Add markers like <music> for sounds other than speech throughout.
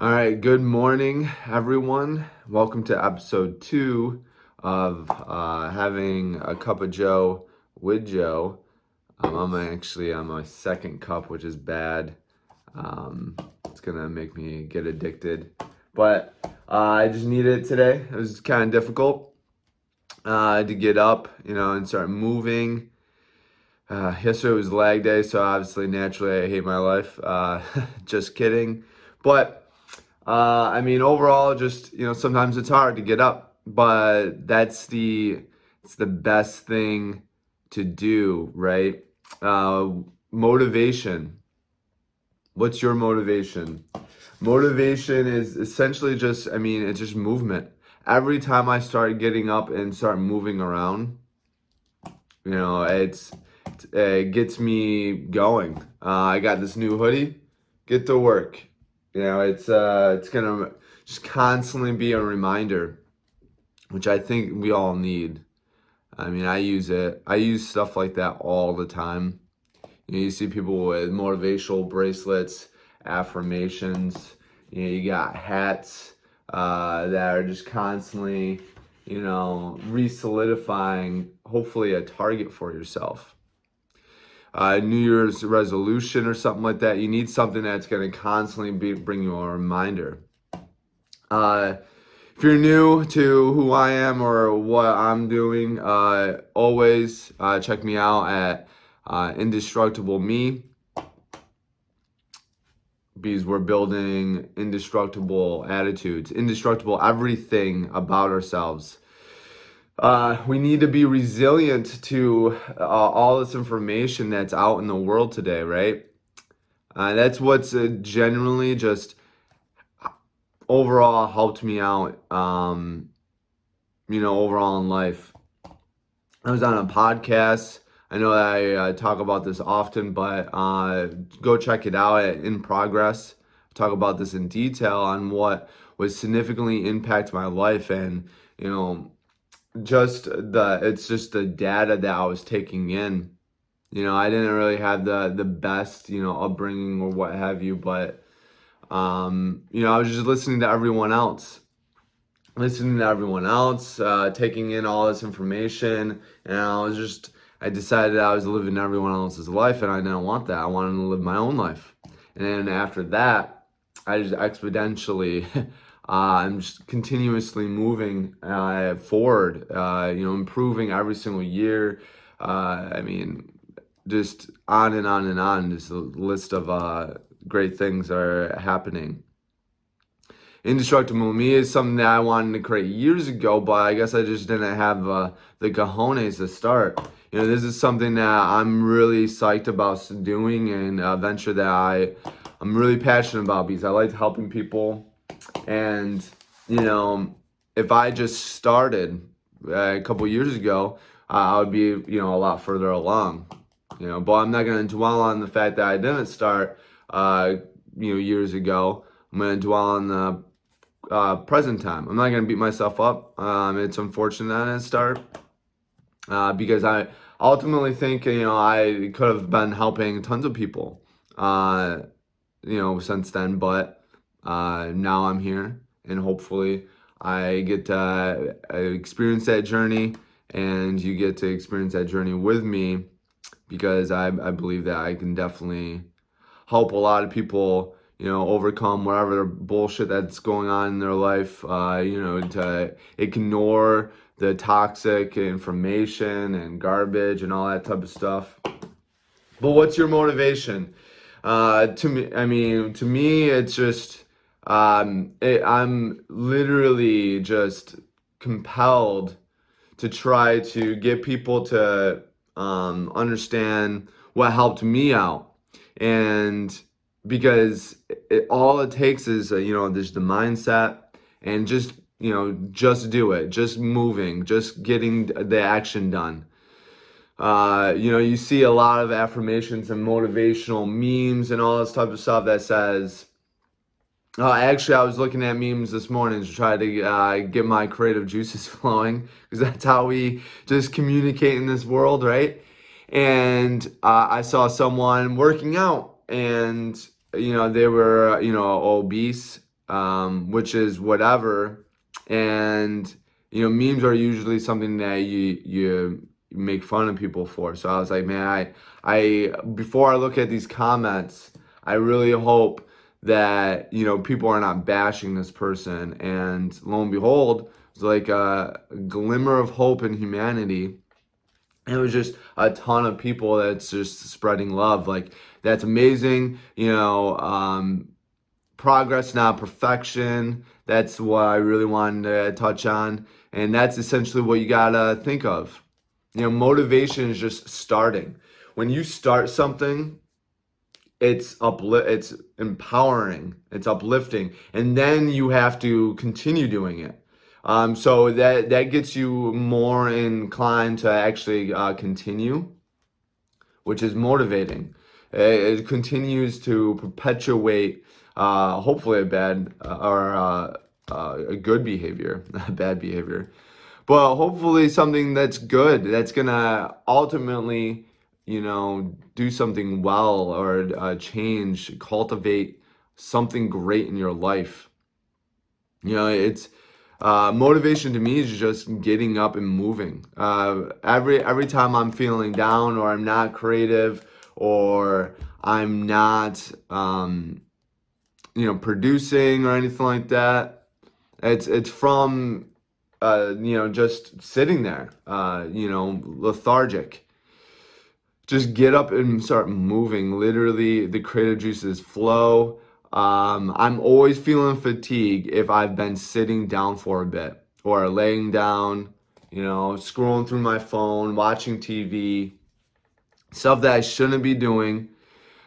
All right, good morning, everyone. Welcome to episode two of uh, having a cup of Joe with Joe. Um, I'm actually on my second cup, which is bad. Um, it's gonna make me get addicted, but uh, I just needed it today. It was kind of difficult uh, to get up, you know, and start moving. Uh, yesterday was lag day, so obviously, naturally, I hate my life. Uh, <laughs> just kidding, but uh, I mean, overall, just you know, sometimes it's hard to get up, but that's the it's the best thing to do, right? Uh, motivation. What's your motivation? Motivation is essentially just, I mean, it's just movement. Every time I start getting up and start moving around, you know, it's it gets me going. Uh, I got this new hoodie. Get to work you know, it's uh, it's gonna just constantly be a reminder, which I think we all need. I mean, I use it. I use stuff like that all the time. You, know, you see people with motivational bracelets, affirmations. You know, you got hats uh, that are just constantly, you know, re-solidifying hopefully a target for yourself uh, New Year's resolution or something like that. You need something that's going to constantly be, bring you a reminder. Uh, if you're new to who I am or what I'm doing, uh, always uh, check me out at uh, Indestructible Me because we're building indestructible attitudes, indestructible everything about ourselves. Uh, we need to be resilient to uh, all this information that's out in the world today, right? Uh, that's what's uh, generally just overall helped me out, um, you know, overall in life. I was on a podcast. I know I uh, talk about this often, but uh, go check it out In Progress. Talk about this in detail on what was significantly impact my life and, you know, just the it's just the data that I was taking in. You know, I didn't really have the the best, you know, upbringing or what have you, but um, you know, I was just listening to everyone else. Listening to everyone else, uh, taking in all this information, and I was just I decided I was living everyone else's life and I didn't want that. I wanted to live my own life. And then after that, I just exponentially <laughs> Uh, I'm just continuously moving uh, forward, uh, you know, improving every single year. Uh, I mean, just on and on and on. Just a list of uh, great things are happening. Indestructible Me is something that I wanted to create years ago, but I guess I just didn't have uh, the cojones to start. You know, this is something that I'm really psyched about doing and a venture that I, I'm really passionate about because I like helping people and, you know, if I just started uh, a couple years ago, uh, I would be, you know, a lot further along. You know, but I'm not going to dwell on the fact that I didn't start, uh, you know, years ago. I'm going to dwell on the uh, present time. I'm not going to beat myself up. Um, it's unfortunate that I didn't start uh, because I ultimately think, you know, I could have been helping tons of people, uh, you know, since then. But uh, now I'm here, and hopefully I get to uh, experience that journey, and you get to experience that journey with me, because I I believe that I can definitely help a lot of people you know, overcome whatever bullshit that's going on in their life, uh, you know, to ignore the toxic information and garbage and all that type of stuff. But what's your motivation? Uh, to me, I mean, to me, it's just um, it, I'm literally just compelled to try to get people to um, understand what helped me out. And because it, all it takes is, uh, you know, there's the mindset and just, you know, just do it, just moving, just getting the action done. Uh, you know, you see a lot of affirmations and motivational memes and all this type of stuff that says, uh, actually, I was looking at memes this morning to try to uh, get my creative juices <laughs> flowing because that's how we just communicate in this world, right? And uh, I saw someone working out, and you know they were you know obese, um, which is whatever. And you know, memes are usually something that you you make fun of people for. So I was like, man, I I before I look at these comments, I really hope that you know people are not bashing this person. And lo and behold, it's like a glimmer of hope in humanity. it was just a ton of people that's just spreading love. Like that's amazing. You know, um, progress, not perfection. That's what I really wanted to touch on. And that's essentially what you gotta think of. You know, motivation is just starting. When you start something, it's upli- it's empowering, it's uplifting, and then you have to continue doing it. Um, so that that gets you more inclined to actually uh, continue, which is motivating. It, it continues to perpetuate uh, hopefully a bad uh, or uh, uh, a good behavior, <laughs> not bad behavior, but hopefully something that's good that's gonna ultimately, you know, do something well or uh, change, cultivate something great in your life. You know, it's uh, motivation to me is just getting up and moving. Uh, every every time I'm feeling down or I'm not creative or I'm not um, you know producing or anything like that. It's it's from uh, you know just sitting there, uh, you know lethargic. Just get up and start moving. Literally, the creative juices flow. Um, I'm always feeling fatigue if I've been sitting down for a bit or laying down, you know, scrolling through my phone, watching TV, stuff that I shouldn't be doing.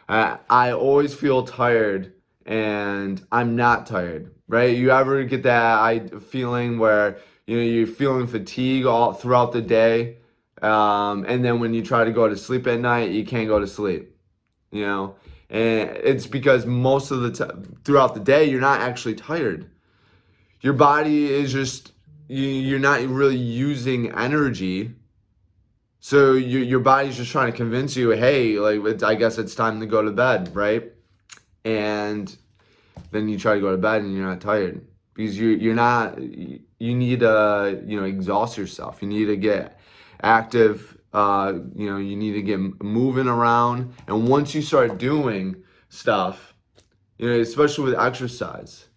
Uh, I always feel tired and I'm not tired, right? You ever get that I feeling where you know you're feeling fatigue all throughout the day, um, and then when you try to go to sleep at night, you can't go to sleep, you know, and it's because most of the time throughout the day you're not actually tired. Your body is just you, you're not really using energy. So you, your body's just trying to convince you, hey, like I guess it's time to go to bed, right? and then you try to go to bed and you're not tired because you you're not you need to you know exhaust yourself you need to get active uh, you know you need to get moving around and once you start doing stuff you know especially with exercise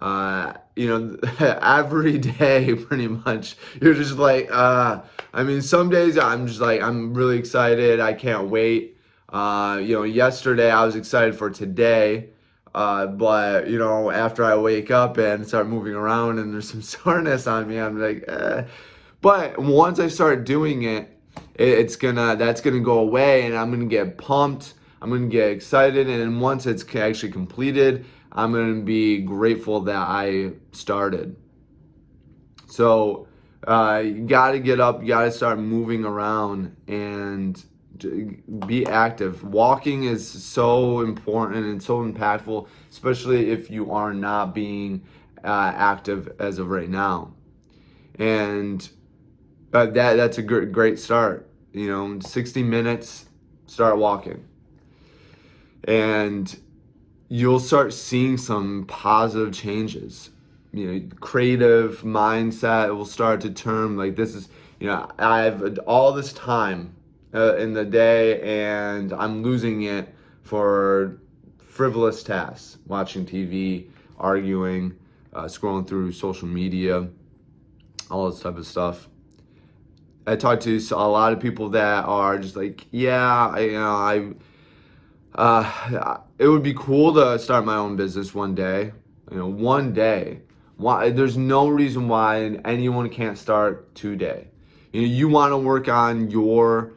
uh, you know <laughs> every day <laughs> pretty much you're just like uh, i mean some days i'm just like i'm really excited i can't wait uh, you know, yesterday I was excited for today, uh, but you know, after I wake up and start moving around and there's some <laughs> soreness on me, I'm like, eh. But once I start doing it, it, it's gonna that's gonna go away, and I'm gonna get pumped. I'm gonna get excited, and once it's actually completed, I'm gonna be grateful that I started. So uh, you got to get up, you got to start moving around, and be active. Walking is so important and so impactful, especially if you are not being uh, active as of right now. And that that's a great great start. You know, 60 minutes, start walking, and you'll start seeing some positive changes. You know, creative mindset will start to turn like this is. You know, I have all this time uh, in the day and I'm losing it for frivolous tasks, watching TV, arguing, uh, scrolling through social media, all this type of stuff. I talk to a lot of people that are just like, yeah, I, you know, I, uh, it would be cool to start my own business one day. You know, one day. Why? There's no reason why anyone can't start today. You know, you want to work on your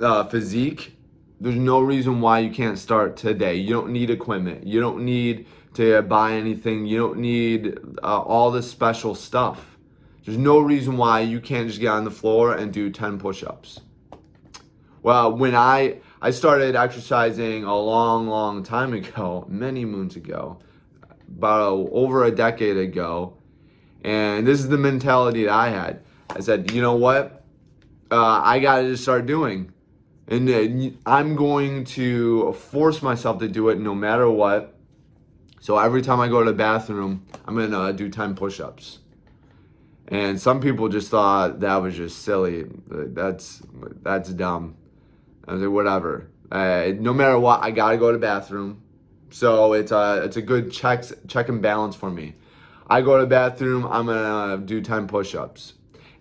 uh, physique, there's no reason why you can't start today. You don't need equipment. You don't need to buy anything. You don't need uh, all this special stuff. There's no reason why you can't just get on the floor and do 10 push-ups. Well, when I I started exercising a long, long time ago, <laughs> many moons ago, about over a decade ago, and this is the mentality that I had. I said, you know what? Uh, I got to just start doing and I'm going to force myself to do it no matter what. So every time I go to the bathroom, I'm gonna do 10 push-ups. And some people just thought that was just silly. That's that's dumb. I was like, whatever. Uh, no matter what, I gotta go to bathroom. So it's a it's a good check check and balance for me. I go to the bathroom. I'm gonna do 10 push-ups,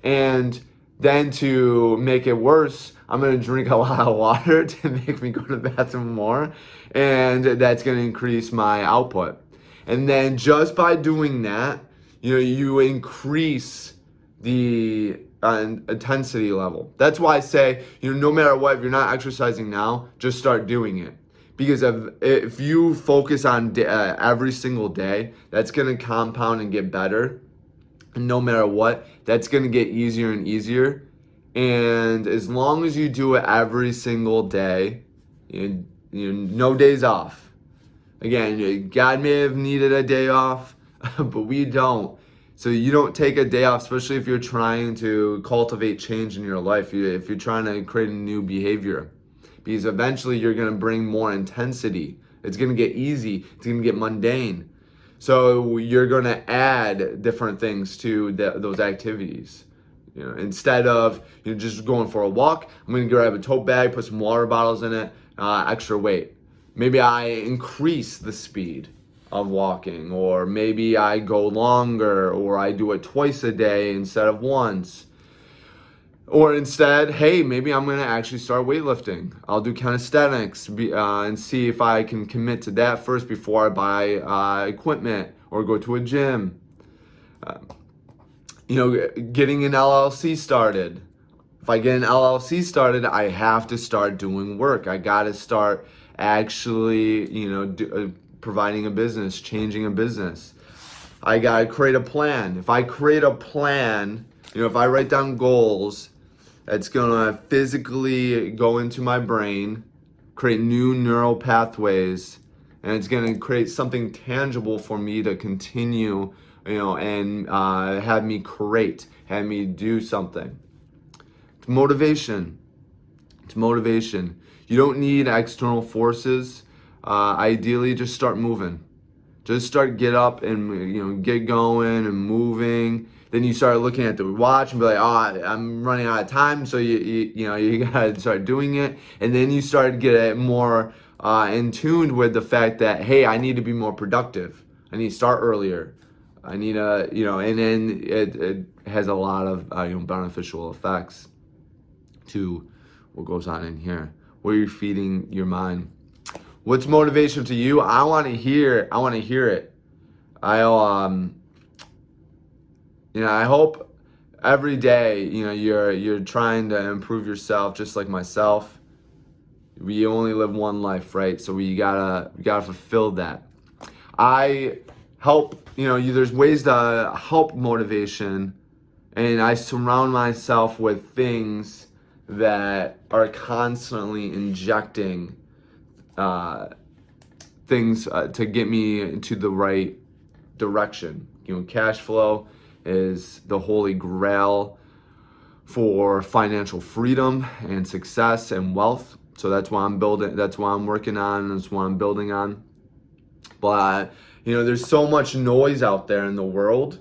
and then to make it worse, I'm gonna drink a <laughs> lot of water to make me go to the bathroom more, and that's gonna increase my output. And then just by doing that, you know, you increase the uh, intensity level. That's why I say, you know, no matter what, if you're not exercising now, just start doing it. Because if, if you focus on uh, every single day, that's going to compound and get better. And no matter what, that's going to get easier and easier. And as long as you do it every single day, you, you know, no days off. Again, God may have needed a day off, <laughs> but we don't. So you don't take a day off, especially if you're trying to cultivate change in your life. If you're trying to create a new behavior, because eventually you're going to bring more intensity. It's going to get easy. It's going to get mundane. So you're going to add different things to the, those activities. You know, instead of you know, just going for a walk, I'm going to grab a tote bag, put some water bottles in it, uh, extra weight. Maybe I increase the speed of walking, or maybe I go longer, or I do it twice a day instead of once. Or instead, hey, maybe I'm to actually start weightlifting. I'll do calisthenics uh, and see if I can commit to that first before I buy uh, equipment or go to a gym. Uh, you know, getting an LLC started. If I get an LLC started, I have to start doing work. I got to start actually, you know, do, uh, providing a business, changing a business. I got to create a plan. If I create a plan, you know, if I write down goals, it's going to physically go into my brain, create new neural pathways, and it's going to create something tangible for me to continue, you know, and uh, have me create, have me do something. It's motivation. It's motivation. You don't need external forces uh, ideally just start moving. Just start get up and you know get going and moving. Then you start looking at the watch and be like, oh, I'm running out of time. So you you, you know you <laughs> gotta start doing it, and then you start to get more uh, in tuned with the fact that hey, I need to be more productive. I need to start earlier. I need a you know, and then it, it has a lot of uh, you know beneficial effects to what goes on in here. Where you're feeding your mind. What's motivation to you? I want to hear. I want to hear it. I um, you know, I hope every day, you know, you're you're trying to improve yourself, just like myself. We only live one life, right? So we gotta we gotta fulfill that. I help. You know, you, there's ways to help motivation, and I surround myself with things that are constantly injecting uh, things uh, to get me into the right direction. You know, cash flow is the holy grail for financial freedom and success and wealth. So that's why I'm building. That's why I'm working on. That's why I'm building on. But you know, there's so much noise out there in the world.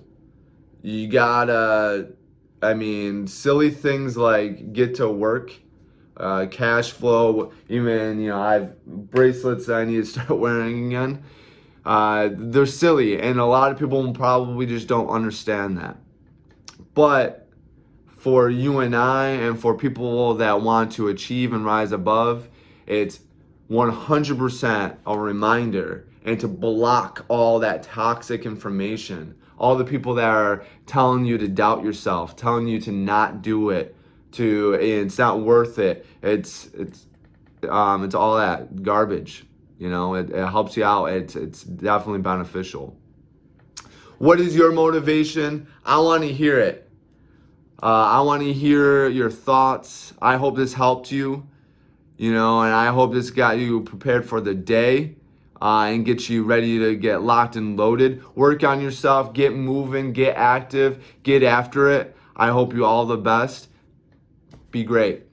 You gotta. I mean, silly things like get to work uh, cash flow. Even you know, I have bracelets that I need to <laughs> start wearing again. Uh, they're silly, and a lot of people probably just don't understand that. But for you and I, and for people that want to achieve and rise above, it's 100% a reminder and to block all that toxic information. All the people that are telling you to doubt yourself, telling you to not do it, to it's not worth it. It's it's um, it's all that garbage. You know, it, it helps you out. It's it's definitely beneficial. What is your motivation? I want to hear it. Uh, I want to hear your thoughts. I hope this helped you. You know, and I hope this got you prepared for the day. Uh, and get you ready to get locked and loaded. Work on yourself, get moving, get active, get after it. I hope you all the best. Be great.